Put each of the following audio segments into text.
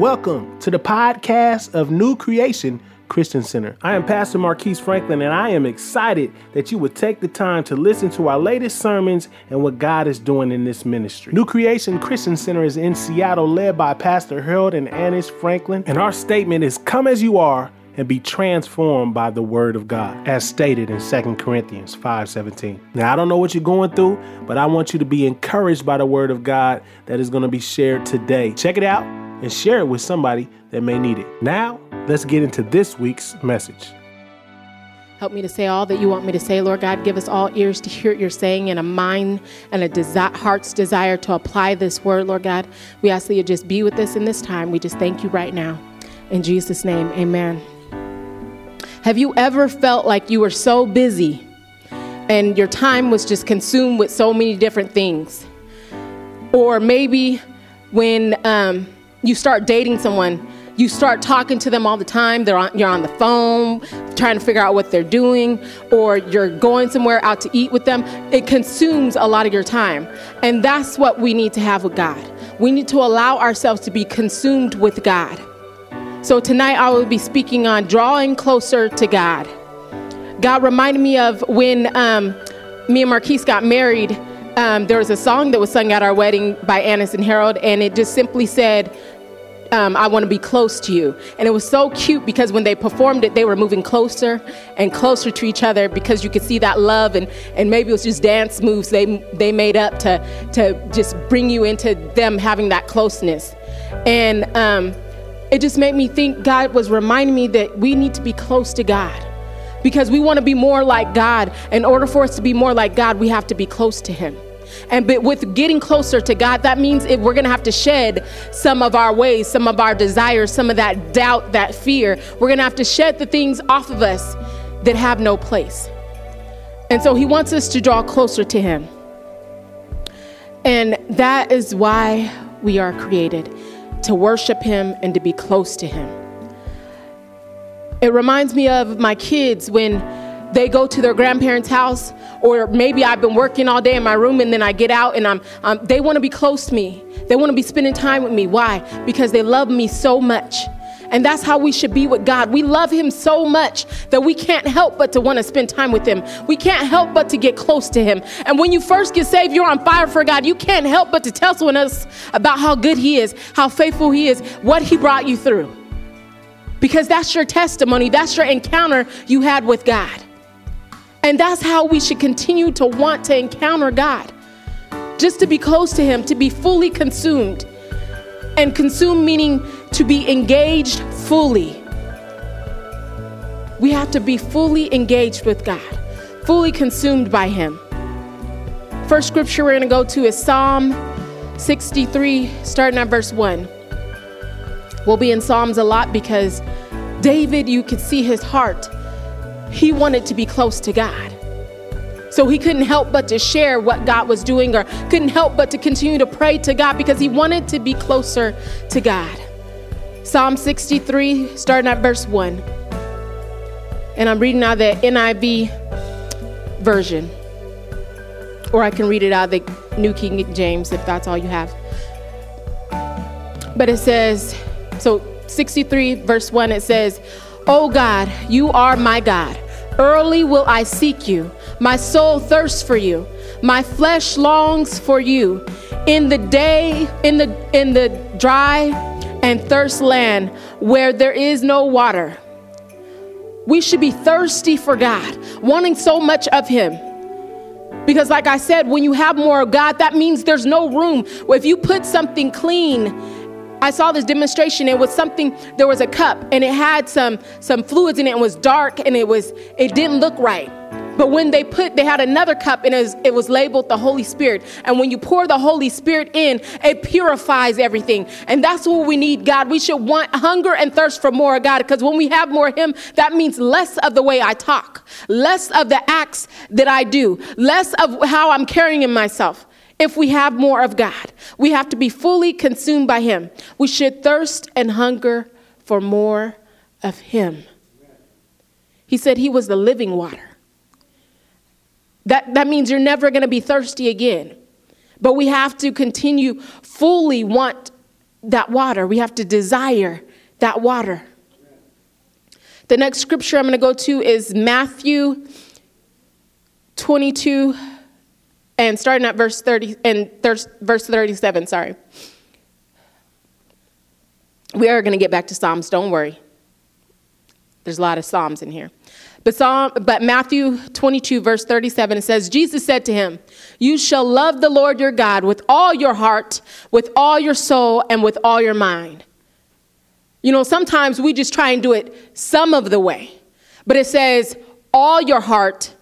Welcome to the podcast of New Creation Christian Center. I am Pastor Marquise Franklin, and I am excited that you would take the time to listen to our latest sermons and what God is doing in this ministry. New Creation Christian Center is in Seattle, led by Pastor Harold and Annis Franklin, and our statement is Come as you are and be transformed by the word of God, as stated in 2 Corinthians 5:17. Now, I don't know what you're going through, but I want you to be encouraged by the word of God that is going to be shared today. Check it out and share it with somebody that may need it. Now, let's get into this week's message. Help me to say all that you want me to say, Lord God. Give us all ears to hear what you're saying and a mind and a desi- heart's desire to apply this word, Lord God. We ask that you just be with us in this time. We just thank you right now. In Jesus' name, amen. Have you ever felt like you were so busy and your time was just consumed with so many different things? Or maybe when um, you start dating someone, you start talking to them all the time. They're on, you're on the phone trying to figure out what they're doing, or you're going somewhere out to eat with them. It consumes a lot of your time. And that's what we need to have with God. We need to allow ourselves to be consumed with God. So tonight I will be speaking on drawing closer to God. God reminded me of when um, me and Marquise got married. Um, there was a song that was sung at our wedding by Annis and Harold, and it just simply said, um, I want to be close to you. And it was so cute because when they performed it, they were moving closer and closer to each other because you could see that love and, and maybe it was just dance moves they, they made up to, to just bring you into them having that closeness. And um, it just made me think God was reminding me that we need to be close to God because we want to be more like God. In order for us to be more like God, we have to be close to Him. And but with getting closer to God, that means if we're going to have to shed some of our ways, some of our desires, some of that doubt, that fear. We're going to have to shed the things off of us that have no place. And so he wants us to draw closer to him. And that is why we are created to worship him and to be close to him. It reminds me of my kids when they go to their grandparents' house, or maybe I've been working all day in my room and then I get out and I'm, um, they want to be close to me. They want to be spending time with me. Why? Because they love me so much. And that's how we should be with God. We love Him so much that we can't help but to want to spend time with Him. We can't help but to get close to Him. And when you first get saved, you're on fire for God. You can't help but to tell someone else about how good He is, how faithful He is, what He brought you through. Because that's your testimony, that's your encounter you had with God. And that's how we should continue to want to encounter God. Just to be close to Him, to be fully consumed. And consumed meaning to be engaged fully. We have to be fully engaged with God, fully consumed by Him. First scripture we're going to go to is Psalm 63, starting at verse 1. We'll be in Psalms a lot because David, you could see his heart he wanted to be close to God. So he couldn't help but to share what God was doing or couldn't help but to continue to pray to God because he wanted to be closer to God. Psalm 63, starting at verse 1. And I'm reading out the NIV version. Or I can read it out of the New King James if that's all you have. But it says, so 63, verse 1, it says, Oh God, you are my God. Early will I seek you. My soul thirsts for you. My flesh longs for you. In the day, in the in the dry and thirst land where there is no water. We should be thirsty for God, wanting so much of him. Because like I said, when you have more of God, that means there's no room. If you put something clean I saw this demonstration. It was something, there was a cup and it had some, some fluids in it and was dark and it was, it didn't look right. But when they put, they had another cup and it was, it was labeled the Holy Spirit. And when you pour the Holy Spirit in, it purifies everything. And that's what we need, God. We should want hunger and thirst for more God because when we have more of Him, that means less of the way I talk, less of the acts that I do, less of how I'm carrying in myself if we have more of God. We have to be fully consumed by Him. We should thirst and hunger for more of Him. He said He was the living water. That, that means you're never going to be thirsty again. But we have to continue fully want that water. We have to desire that water. The next scripture I'm going to go to is Matthew 22 and starting at verse 30 and verse 37, sorry. We are going to get back to Psalms, don't worry. There's a lot of Psalms in here. But, Psalm, but Matthew 22, verse 37, it says, Jesus said to him, You shall love the Lord your God with all your heart, with all your soul, and with all your mind. You know, sometimes we just try and do it some of the way, but it says, all your heart,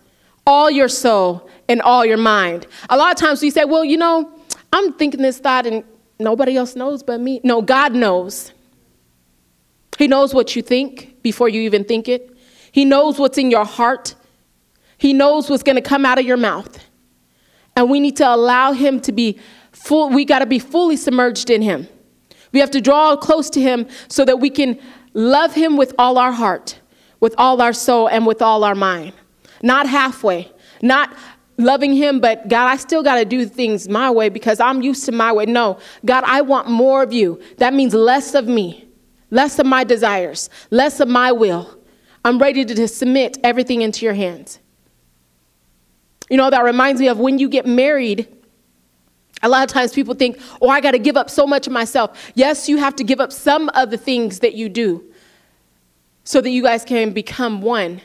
all your soul, and all your mind. A lot of times we say, Well, you know, I'm thinking this thought and nobody else knows but me. No, God knows. He knows what you think before you even think it. He knows what's in your heart. He knows what's going to come out of your mouth. And we need to allow him to be full, we got to be fully submerged in him. We have to draw close to him so that we can love him with all our heart, with all our soul, and with all our mind. Not halfway, not loving him, but God, I still got to do things my way because I'm used to my way. No, God, I want more of you. That means less of me less of my desires, less of my will. I'm ready to submit everything into your hands. You know, that reminds me of when you get married. A lot of times people think, oh, I got to give up so much of myself. Yes, you have to give up some of the things that you do so that you guys can become one.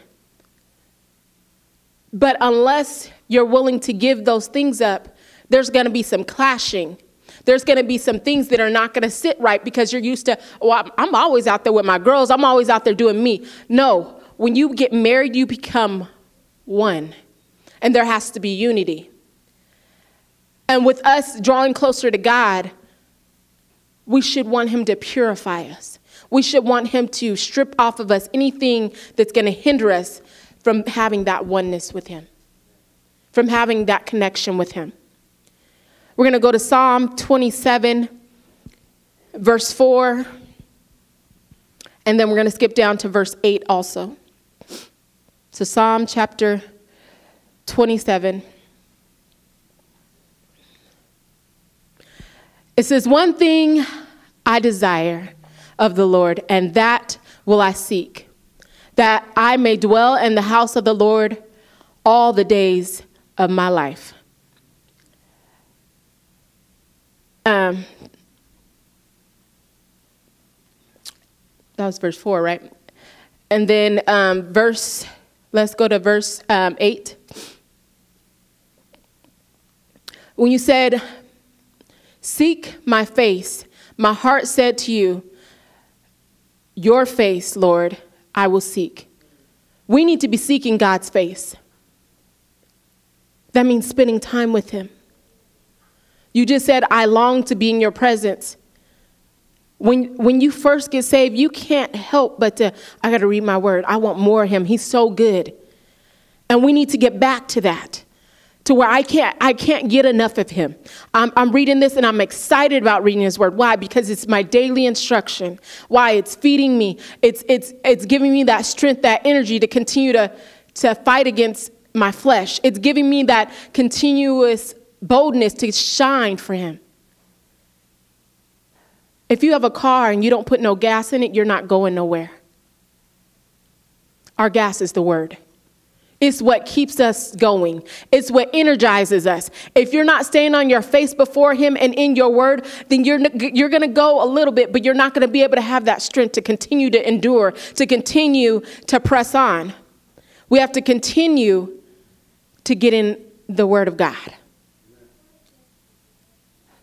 But unless you're willing to give those things up, there's going to be some clashing there's going to be some things that are not going to sit right because you're used to, oh, I'm, I'm always out there with my girls. I'm always out there doing me. No, when you get married, you become one. And there has to be unity. And with us drawing closer to God, we should want Him to purify us. We should want Him to strip off of us anything that's going to hinder us from having that oneness with Him, from having that connection with Him. We're going to go to Psalm 27, verse 4, and then we're going to skip down to verse 8 also. So, Psalm chapter 27. It says, One thing I desire of the Lord, and that will I seek, that I may dwell in the house of the Lord all the days of my life Um, that was verse 4, right? And then um, verse, let's go to verse um, 8. When you said, Seek my face, my heart said to you, Your face, Lord, I will seek. We need to be seeking God's face. That means spending time with Him. You just said, I long to be in your presence. When, when you first get saved, you can't help but to, I got to read my word. I want more of him. He's so good. And we need to get back to that, to where I can't, I can't get enough of him. I'm, I'm reading this and I'm excited about reading his word. Why? Because it's my daily instruction. Why? It's feeding me. It's, it's, it's giving me that strength, that energy to continue to, to fight against my flesh. It's giving me that continuous boldness to shine for Him. If you have a car and you don't put no gas in it, you're not going nowhere. Our gas is the Word. It's what keeps us going. It's what energizes us. If you're not staying on your face before Him and in your word, then you're, you're going to go a little bit, but you're not going to be able to have that strength to continue to endure, to continue to press on. We have to continue to get in the Word of God.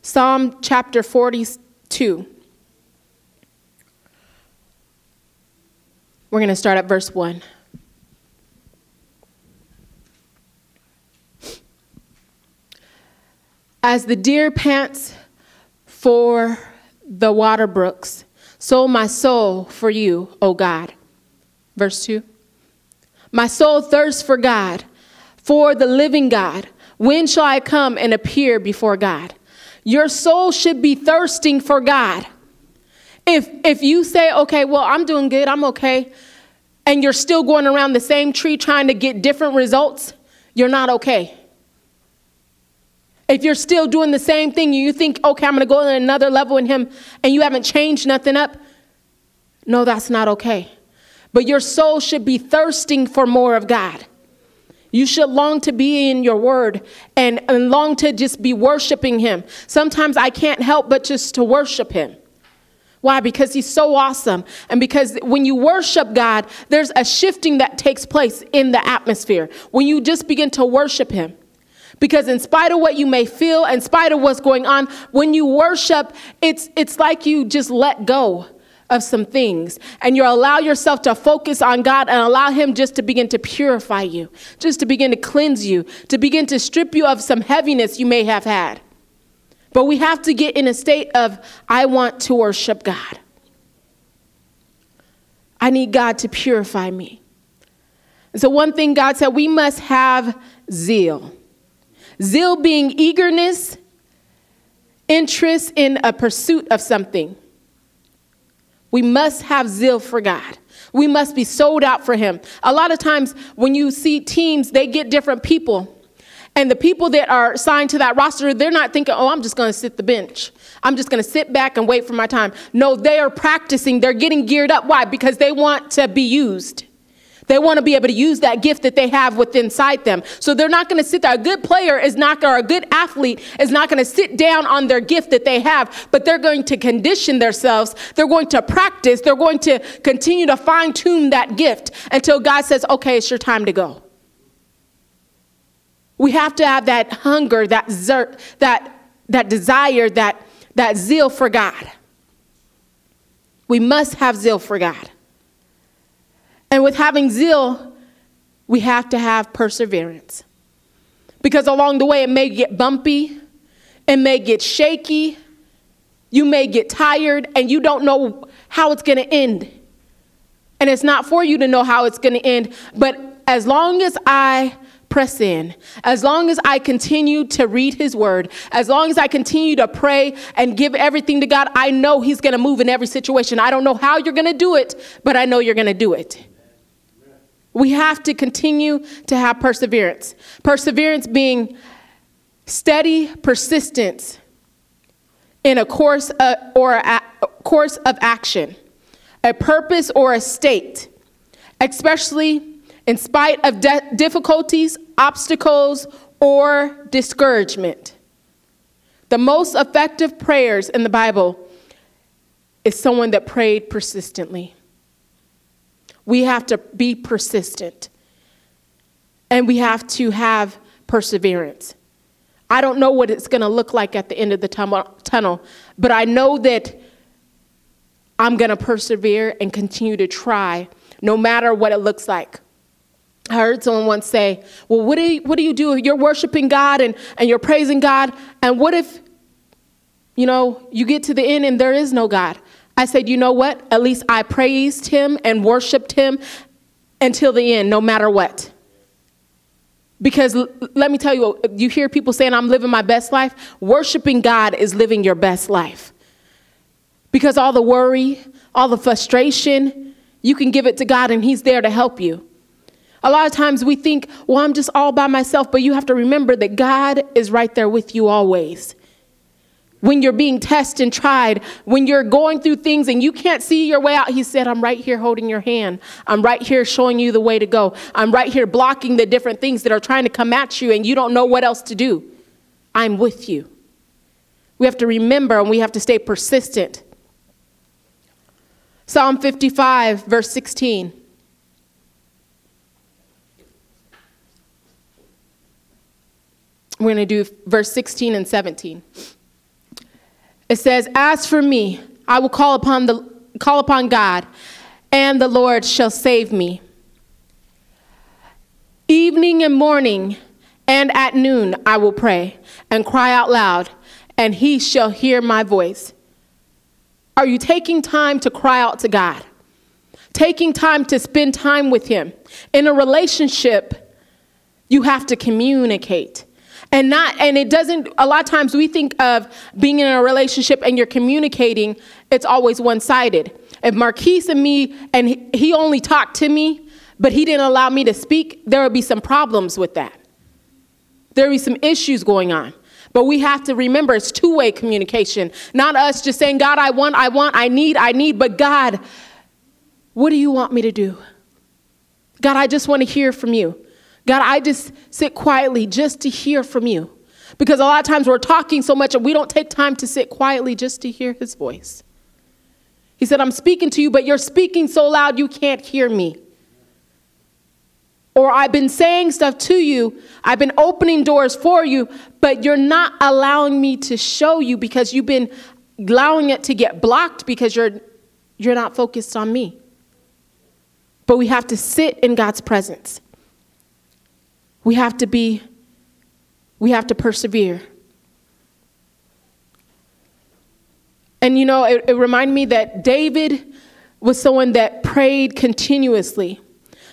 Psalm chapter 42. We're going to start at verse 1. As the deer pants for the water brooks, so my soul for you, O God. Verse 2. My soul thirsts for God, for the living God. When shall I come and appear before God? Your soul should be thirsting for God. If, if you say, okay, well, I'm doing good, I'm okay, and you're still going around the same tree trying to get different results, you're not okay. If you're still doing the same thing, you think, okay, I'm going to go to another level in Him, and you haven't changed nothing up, no, that's not okay. But your soul should be thirsting for more of God. You should long to be in your word and, and long to just be worshiping Him. Sometimes I can't help but just to worship Him. Why? Because he's so awesome. And because when you worship God, there's a shifting that takes place in the atmosphere. When you just begin to worship him. Because in spite of what you may feel, in spite of what's going on, when you worship, it's it's like you just let go of some things and you allow yourself to focus on God and allow him just to begin to purify you, just to begin to cleanse you, to begin to strip you of some heaviness you may have had. But we have to get in a state of, I want to worship God. I need God to purify me. And so, one thing God said, we must have zeal. Zeal being eagerness, interest in a pursuit of something. We must have zeal for God. We must be sold out for Him. A lot of times, when you see teams, they get different people and the people that are signed to that roster, they're not thinking, oh, I'm just going to sit the bench. I'm just going to sit back and wait for my time. No, they are practicing. They're getting geared up. Why? Because they want to be used. They want to be able to use that gift that they have within inside them. So they're not going to sit there. A good player is not, or a good athlete is not going to sit down on their gift that they have, but they're going to condition themselves. They're going to practice. They're going to continue to fine tune that gift until God says, okay, it's your time to go. We have to have that hunger, that zer- that that desire, that that zeal for God. We must have zeal for God. And with having zeal, we have to have perseverance. Because along the way, it may get bumpy, it may get shaky, you may get tired, and you don't know how it's going to end. And it's not for you to know how it's going to end, but as long as I press in. As long as I continue to read His Word, as long as I continue to pray and give everything to God, I know He's going to move in every situation. I don't know how you're going to do it, but I know you're going to do it. We have to continue to have perseverance. Perseverance being steady persistence in a course of, or a course of action, a purpose or a state, especially in spite of de- difficulties, obstacles, or discouragement. The most effective prayers in the Bible is someone that prayed persistently. We have to be persistent and we have to have perseverance. I don't know what it's going to look like at the end of the tunnel, but I know that I'm going to persevere and continue to try no matter what it looks like. I heard someone once say, Well, what do you, what do, you do? You're worshiping God and, and you're praising God. And what if, you know, you get to the end and there is no God? I said, You know what? At least I praised him and worshiped him until the end, no matter what. Because l- let me tell you, you hear people saying, I'm living my best life. Worshiping God is living your best life. Because all the worry, all the frustration, you can give it to God and He's there to help you. A lot of times we think, well, I'm just all by myself, but you have to remember that God is right there with you always. When you're being tested and tried, when you're going through things and you can't see your way out, He said, I'm right here holding your hand. I'm right here showing you the way to go. I'm right here blocking the different things that are trying to come at you and you don't know what else to do. I'm with you. We have to remember and we have to stay persistent. Psalm 55, verse 16. We're going to do verse 16 and 17. It says, As for me, I will call upon, the, call upon God, and the Lord shall save me. Evening and morning and at noon I will pray and cry out loud, and he shall hear my voice. Are you taking time to cry out to God? Taking time to spend time with him. In a relationship, you have to communicate and not and it doesn't a lot of times we think of being in a relationship and you're communicating it's always one-sided if marquise and me and he only talked to me but he didn't allow me to speak there would be some problems with that there would be some issues going on But we have to remember it's two way communication, not us just saying, God, I want, I want, I need, I need, but God, what do you want me to do? God, I just want to hear from you. God, I just sit quietly just to hear from you. Because a lot of times we're talking so much and we don't take time to sit quietly just to hear his voice. He said, I'm speaking to you, but you're speaking so loud you can't hear me. Or I've been saying stuff to you, I've been opening doors for you, but you're not allowing me to show you because you've been allowing it to get blocked because you're, you're not focused on me. But we have to sit in God's presence. We have to be, we have to persevere. And you know, it, it reminded me that David was someone that prayed continuously.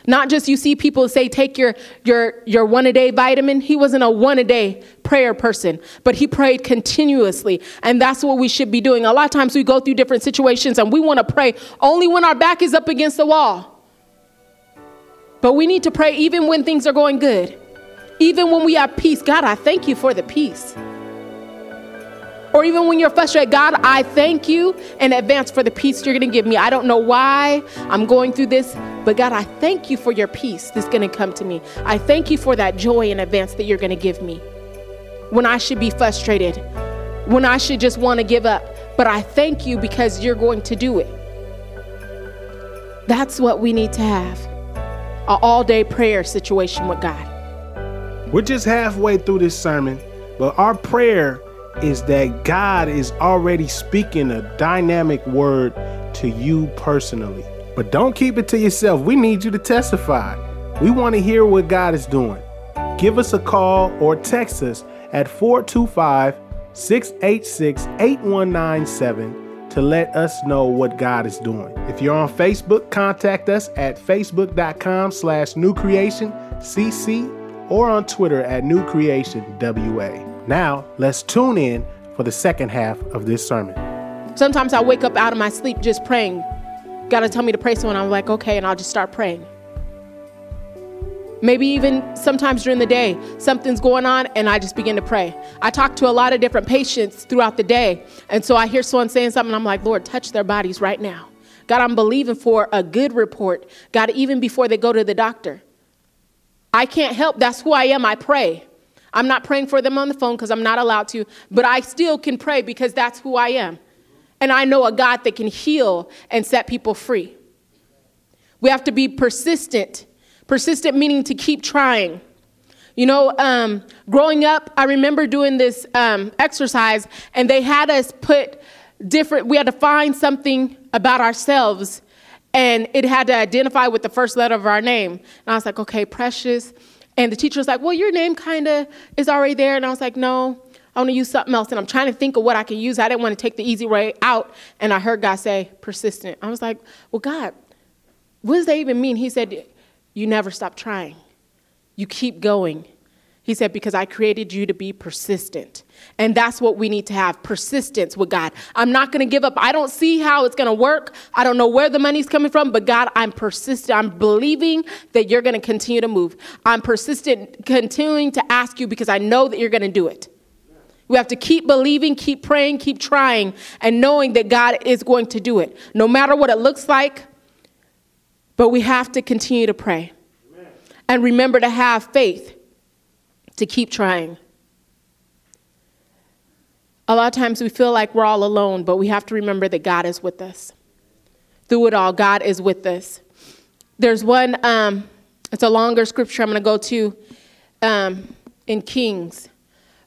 Not just you see people say, take your, your, your one a day vitamin. He wasn't a one a day prayer person, but he prayed continuously. And that's what we should be doing. A lot of times we go through different situations and we want to pray only when our back is up against the wall. But we need to pray even when things are going good, even when we have peace. God, I thank you for the peace. Or even when you're frustrated, God, I thank you in advance for the peace you're going to give me. I don't know why I'm going through this, but God, I thank you for your peace that's going to come to me. I thank you for that joy in advance that you're going to give me. When I should be frustrated, when I should just want to give up, but I thank you because you're going to do it. That's what we need to have an all day prayer situation with God. We're just halfway through this sermon, but our prayer is that God is already speaking a dynamic word to you personally. But don't keep it to yourself. We need you to testify. We want to hear what God is doing. Give us a call or text us at 425 686 8197 to let us know what God is doing. If you're on Facebook, contact us at facebook.com slash new creation cc or on Twitter at newcreationwa. Now, let's tune in for the second half of this sermon. Sometimes I wake up out of my sleep just praying. God to tell me to pray someone. I'm like, okay, and I'll just start praying. Maybe even sometimes during the day, something's going on and I just begin to pray. I talk to a lot of different patients throughout the day. And so I hear someone saying something, I'm like, Lord, touch their bodies right now. God, I'm believing for a good report. God, even before they go to the doctor. I can't help. That's who I am. I pray. I'm not praying for them on the phone because I'm not allowed to, but I still can pray because that's who I am. And I know a God that can heal and set people free. We have to be persistent. Persistent meaning to keep trying. You know, um, growing up, I remember doing this um, exercise, and they had us put different, we had to find something about ourselves, and it had to identify with the first letter of our name. And I was like, okay, precious, and the teacher was like, Well, your name kind of is already there. And I was like, No, I want to use something else. And I'm trying to think of what I can use. I didn't want to take the easy way out. And I heard God say, Persistent. I was like, Well, God, what does that even mean? He said, You never stop trying, you keep going. He said, Because I created you to be persistent. And that's what we need to have persistence with God. I'm not going to give up. I don't see how it's going to work. I don't know where the money's coming from, but God, I'm persistent. I'm believing that you're going to continue to move. I'm persistent, continuing to ask you because I know that you're going to do it. We have to keep believing, keep praying, keep trying, and knowing that God is going to do it, no matter what it looks like. But we have to continue to pray Amen. and remember to have faith to keep trying. A lot of times we feel like we're all alone, but we have to remember that God is with us. Through it all, God is with us. There's one, um, it's a longer scripture I'm going to go to um, in Kings.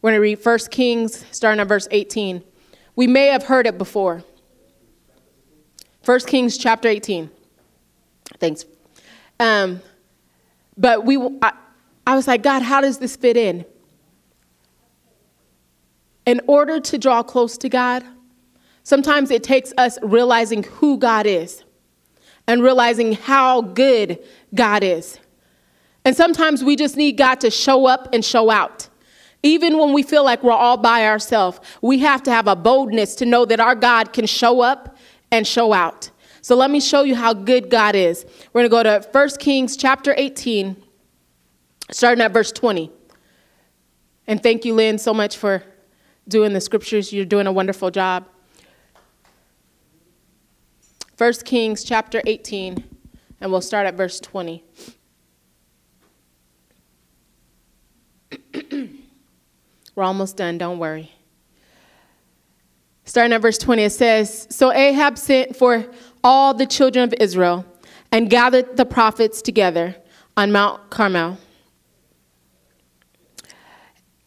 We're going to read 1 Kings, starting at verse 18. We may have heard it before. 1 Kings chapter 18. Thanks. Um, but we, I, I was like, God, how does this fit in? In order to draw close to God, sometimes it takes us realizing who God is and realizing how good God is. And sometimes we just need God to show up and show out. Even when we feel like we're all by ourselves, we have to have a boldness to know that our God can show up and show out. So let me show you how good God is. We're going to go to 1 Kings chapter 18 starting at verse 20. And thank you, Lynn, so much for doing the scriptures. You're doing a wonderful job. 1 Kings chapter 18, and we'll start at verse 20. We're almost done, don't worry. Starting at verse 20, it says So Ahab sent for all the children of Israel and gathered the prophets together on Mount Carmel.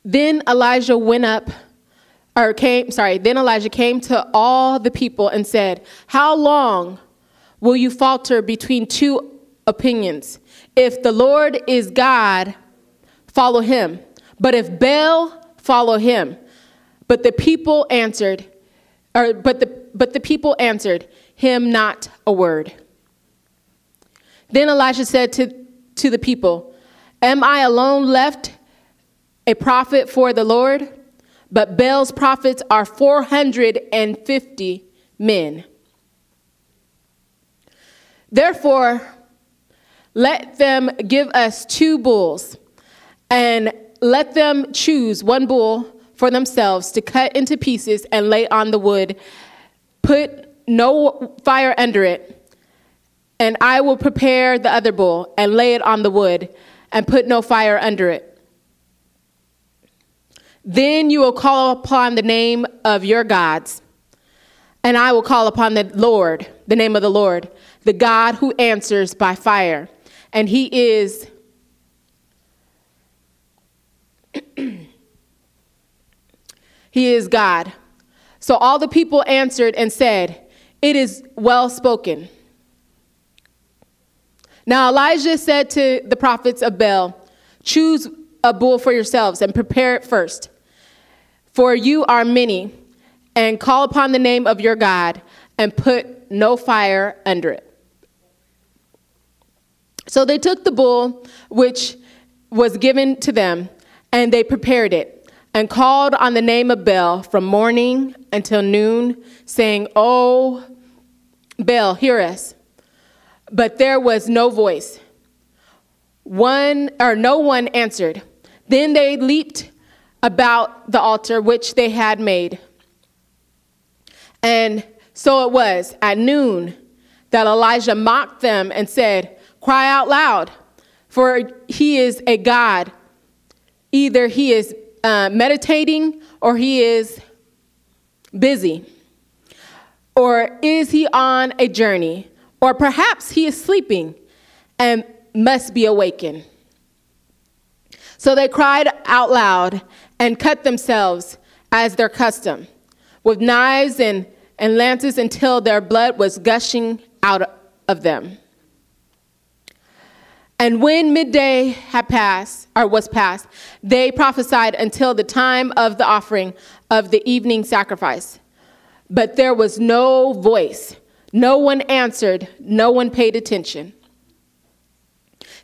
Then Elijah went up, or came, sorry, then Elijah came to all the people and said, How long will you falter between two opinions? If the Lord is God, follow him. But if Baal, follow him. But the people answered, or but the but the people answered him not a word. Then Elijah said to, to the people, Am I alone left a prophet for the Lord? But Baal's prophets are 450 men. Therefore, let them give us two bulls, and let them choose one bull for themselves to cut into pieces and lay on the wood. Put no fire under it, and I will prepare the other bull and lay it on the wood, and put no fire under it. Then you will call upon the name of your gods, and I will call upon the Lord, the name of the Lord, the God who answers by fire. And he is. he is God. So all the people answered and said, It is well spoken. Now Elijah said to the prophets of Baal, Choose a bull for yourselves and prepare it first for you are many, and call upon the name of your God, and put no fire under it. So they took the bull which was given to them, and they prepared it, and called on the name of Baal from morning until noon, saying, Oh, Baal, hear us. But there was no voice. One or no one answered. Then they leaped about the altar which they had made. And so it was at noon that Elijah mocked them and said, Cry out loud, for he is a God. Either he is uh, meditating or he is busy. Or is he on a journey? Or perhaps he is sleeping and must be awakened. So they cried out loud and cut themselves as their custom with knives and, and lances until their blood was gushing out of them. And when midday had passed, or was passed, they prophesied until the time of the offering of the evening sacrifice. But there was no voice, no one answered, no one paid attention.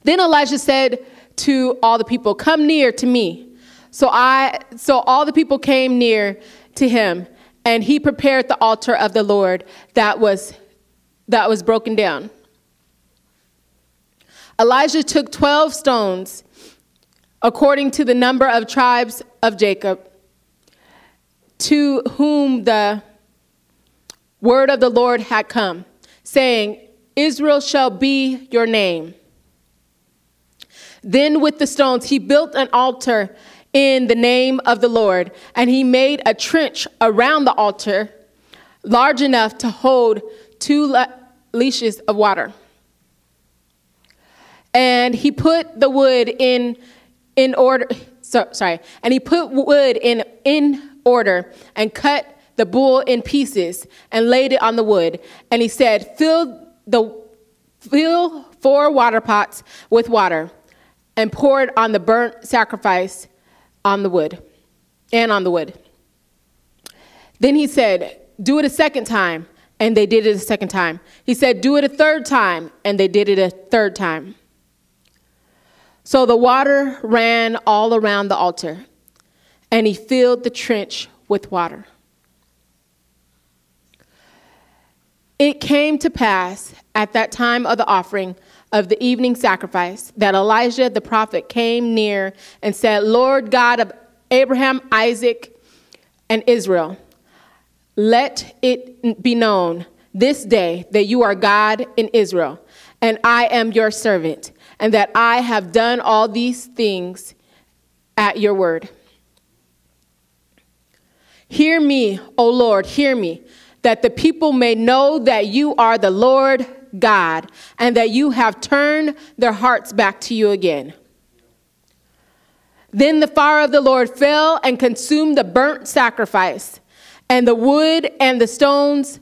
Then Elijah said to all the people, Come near to me. So I so all the people came near to him, and he prepared the altar of the Lord that was that was broken down. Elijah took 12 stones according to the number of tribes of Jacob to whom the word of the Lord had come, saying, Israel shall be your name. Then with the stones he built an altar in the name of the Lord. And he made a trench around the altar large enough to hold two le- leashes of water. And he put the wood in in order so, sorry, and he put wood in in order and cut the bull in pieces and laid it on the wood. And he said, "Fill the fill four water pots with water and pour it on the burnt sacrifice on the wood and on the wood. Then he said, Do it a second time. And they did it a second time. He said, Do it a third time. And they did it a third time. So the water ran all around the altar, and he filled the trench with water. It came to pass at that time of the offering of the evening sacrifice that Elijah the prophet came near and said, Lord God of Abraham, Isaac, and Israel, let it be known this day that you are God in Israel, and I am your servant, and that I have done all these things at your word. Hear me, O Lord, hear me, that the people may know that you are the Lord God, and that you have turned their hearts back to you again. Then the fire of the Lord fell and consumed the burnt sacrifice, and the wood and the stones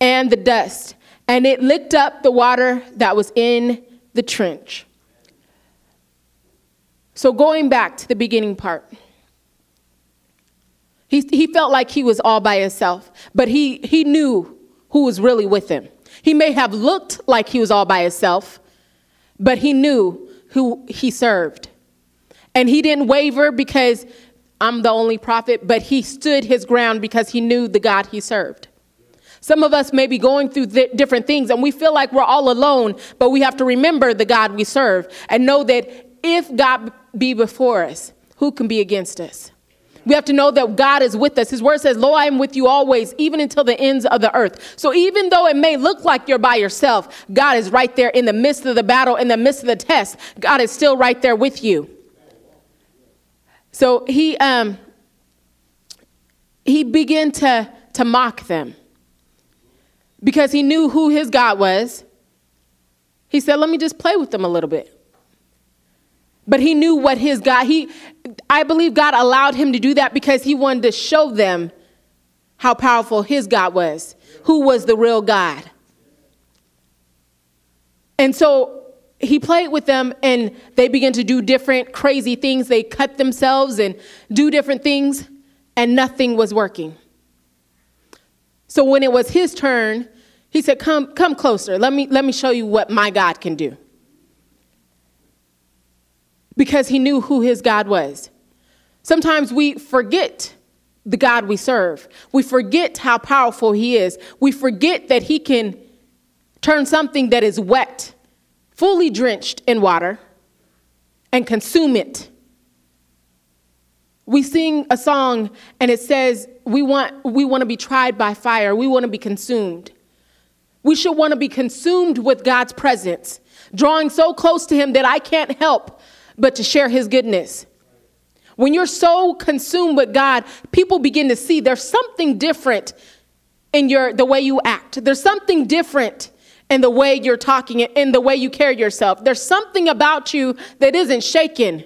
and the dust, and it licked up the water that was in the trench. So, going back to the beginning part, he, he felt like he was all by himself, but he, he knew who was really with him. He may have looked like he was all by himself, but he knew who he served. And he didn't waver because I'm the only prophet, but he stood his ground because he knew the God he served. Some of us may be going through th- different things and we feel like we're all alone, but we have to remember the God we serve and know that if God be before us, who can be against us? We have to know that God is with us. His word says, Lo, I am with you always, even until the ends of the earth. So even though it may look like you're by yourself, God is right there in the midst of the battle, in the midst of the test. God is still right there with you. So he um, he began to, to mock them because he knew who his God was. He said, Let me just play with them a little bit. But he knew what his God, he I believe God allowed him to do that because he wanted to show them how powerful his God was, who was the real God. And so he played with them and they began to do different crazy things. They cut themselves and do different things, and nothing was working. So when it was his turn, he said, Come, come closer. Let me, let me show you what my God can do. Because he knew who his God was. Sometimes we forget the God we serve. We forget how powerful he is. We forget that he can turn something that is wet fully drenched in water and consume it. We sing a song and it says, we want, we want to be tried by fire, we want to be consumed. We should want to be consumed with God's presence, drawing so close to Him that I can't help but to share His goodness. When you're so consumed with God, people begin to see there's something different in your the way you act. There's something different in the way you're talking, in the way you carry yourself. There's something about you that isn't shaken.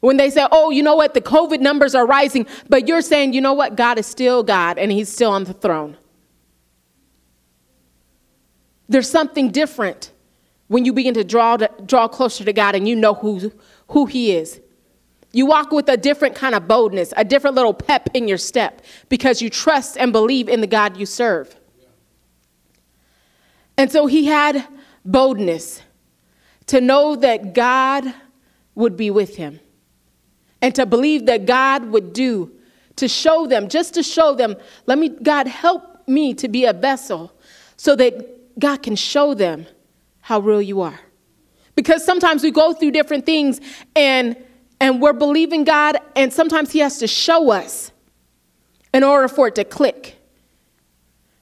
When they say, oh, you know what, the COVID numbers are rising, but you're saying, you know what, God is still God and He's still on the throne. There's something different when you begin to draw, to, draw closer to God and you know who, who He is. You walk with a different kind of boldness, a different little pep in your step because you trust and believe in the God you serve. And so he had boldness to know that God would be with him and to believe that God would do to show them, just to show them, let me, God, help me to be a vessel so that God can show them how real you are. Because sometimes we go through different things and and we're believing God and sometimes he has to show us in order for it to click.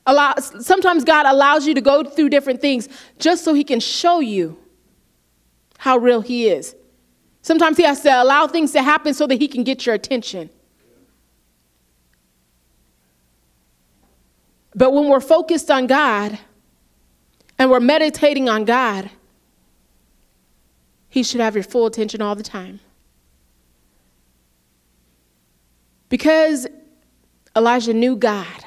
Allow, sometimes God allows you to go through different things just so He can show you how real He is. Sometimes He has to allow things to happen so that He can get your attention. But when we're focused on God and we're meditating on God, He should have your full attention all the time. Because Elijah knew God.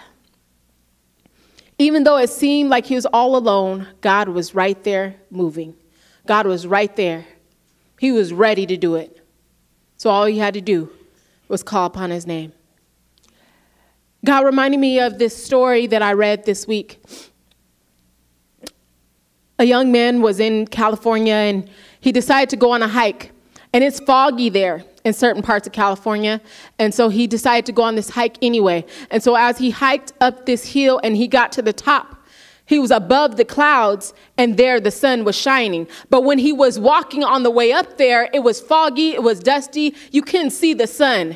Even though it seemed like he was all alone, God was right there moving. God was right there. He was ready to do it. So all he had to do was call upon his name. God reminded me of this story that I read this week. A young man was in California and he decided to go on a hike. And it's foggy there in certain parts of California. And so he decided to go on this hike anyway. And so as he hiked up this hill and he got to the top, he was above the clouds and there the sun was shining. But when he was walking on the way up there, it was foggy, it was dusty, you couldn't see the sun.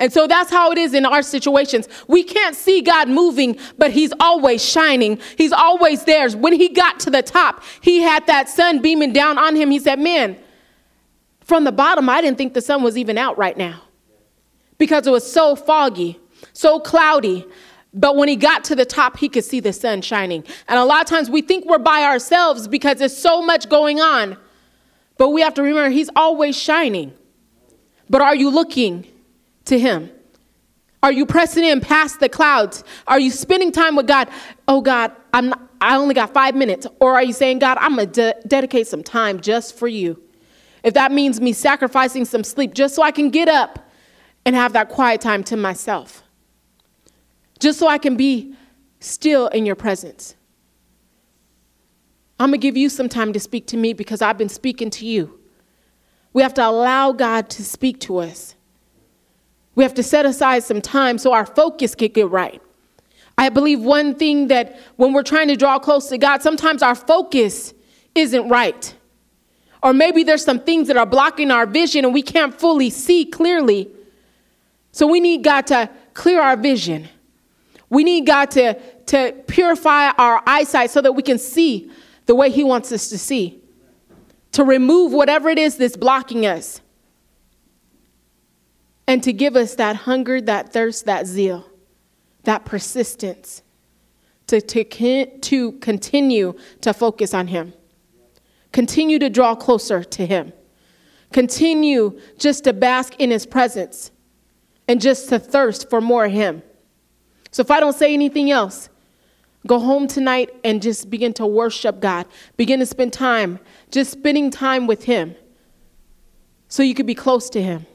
And so that's how it is in our situations. We can't see God moving, but He's always shining. He's always there. When He got to the top, He had that sun beaming down on Him. He said, Man, from the bottom, I didn't think the sun was even out right now because it was so foggy, so cloudy. But when he got to the top, he could see the sun shining. And a lot of times we think we're by ourselves because there's so much going on. But we have to remember he's always shining. But are you looking to him? Are you pressing in past the clouds? Are you spending time with God? Oh God, I'm not, I only got five minutes. Or are you saying, God, I'm gonna de- dedicate some time just for you? If that means me sacrificing some sleep just so I can get up and have that quiet time to myself just so I can be still in your presence. I'm going to give you some time to speak to me because I've been speaking to you. We have to allow God to speak to us. We have to set aside some time so our focus can get right. I believe one thing that when we're trying to draw close to God, sometimes our focus isn't right. Or maybe there's some things that are blocking our vision and we can't fully see clearly. So we need God to clear our vision. We need God to, to purify our eyesight so that we can see the way He wants us to see, to remove whatever it is that's blocking us, and to give us that hunger, that thirst, that zeal, that persistence to, to, to continue to focus on Him, continue to draw closer to Him, continue just to bask in His presence, and just to thirst for more of Him. So if I don't say anything else, go home tonight and just begin to worship God. Begin to spend time, just spending time with Him so you could be close to Him.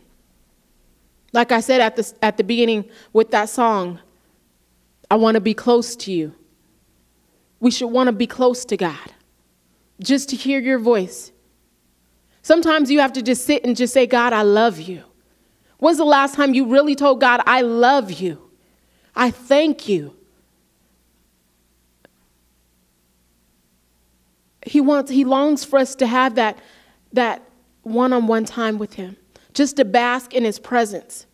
Like I said at the, at the beginning with that song, I want to be close to you. We should want to be close to God just to hear your voice. Sometimes you have to just sit and just say, God, I love you. When's the last time you really told God, I love you? I thank you. He wants, he longs for us to have that, that one-on-one time with him, just to bask in his presence.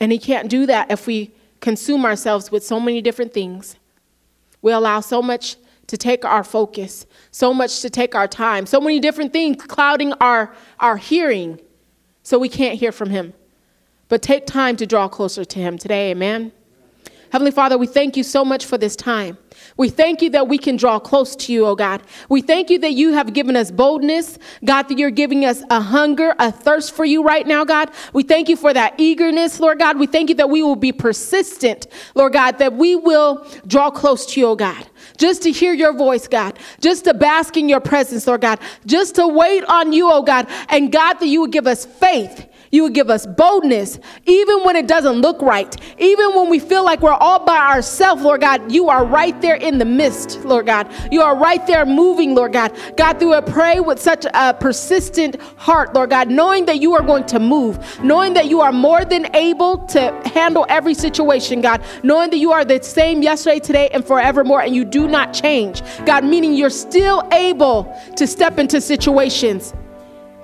And he can't do that if we consume ourselves with so many different things. We allow so much to take our focus, so much to take our time, so many different things clouding our, our hearing, so we can't hear from him but take time to draw closer to Him today. Amen. Heavenly Father, we thank you so much for this time. We thank you that we can draw close to you, oh God. We thank you that you have given us boldness, God, that you're giving us a hunger, a thirst for you right now, God. We thank you for that eagerness, Lord God. We thank you that we will be persistent, Lord God, that we will draw close to you, oh God. Just to hear your voice, God. Just to bask in your presence, Lord God. Just to wait on you, oh God. And God, that you would give us faith you would give us boldness, even when it doesn't look right, even when we feel like we're all by ourselves, Lord God. You are right there in the midst, Lord God. You are right there moving, Lord God. God, through a pray with such a persistent heart, Lord God, knowing that you are going to move, knowing that you are more than able to handle every situation, God, knowing that you are the same yesterday, today, and forevermore, and you do not change. God, meaning you're still able to step into situations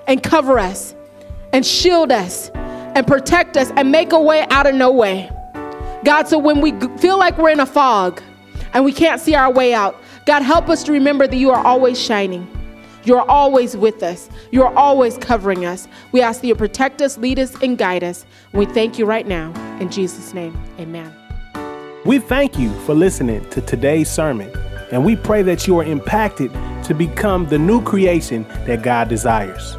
and cover us and shield us and protect us and make a way out of no way. God, so when we feel like we're in a fog and we can't see our way out, God, help us to remember that you are always shining. You're always with us. You're always covering us. We ask that you protect us, lead us, and guide us. We thank you right now. In Jesus' name, amen. We thank you for listening to today's sermon, and we pray that you are impacted to become the new creation that God desires.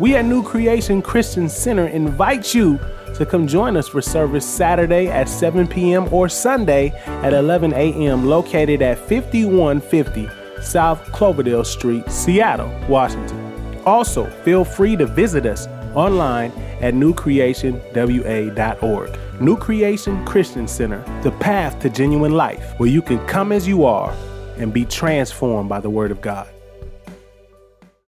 We at New Creation Christian Center invite you to come join us for service Saturday at 7 p.m. or Sunday at 11 a.m. located at 5150 South Cloverdale Street, Seattle, Washington. Also, feel free to visit us online at newcreationwa.org. New Creation Christian Center, the path to genuine life, where you can come as you are and be transformed by the Word of God.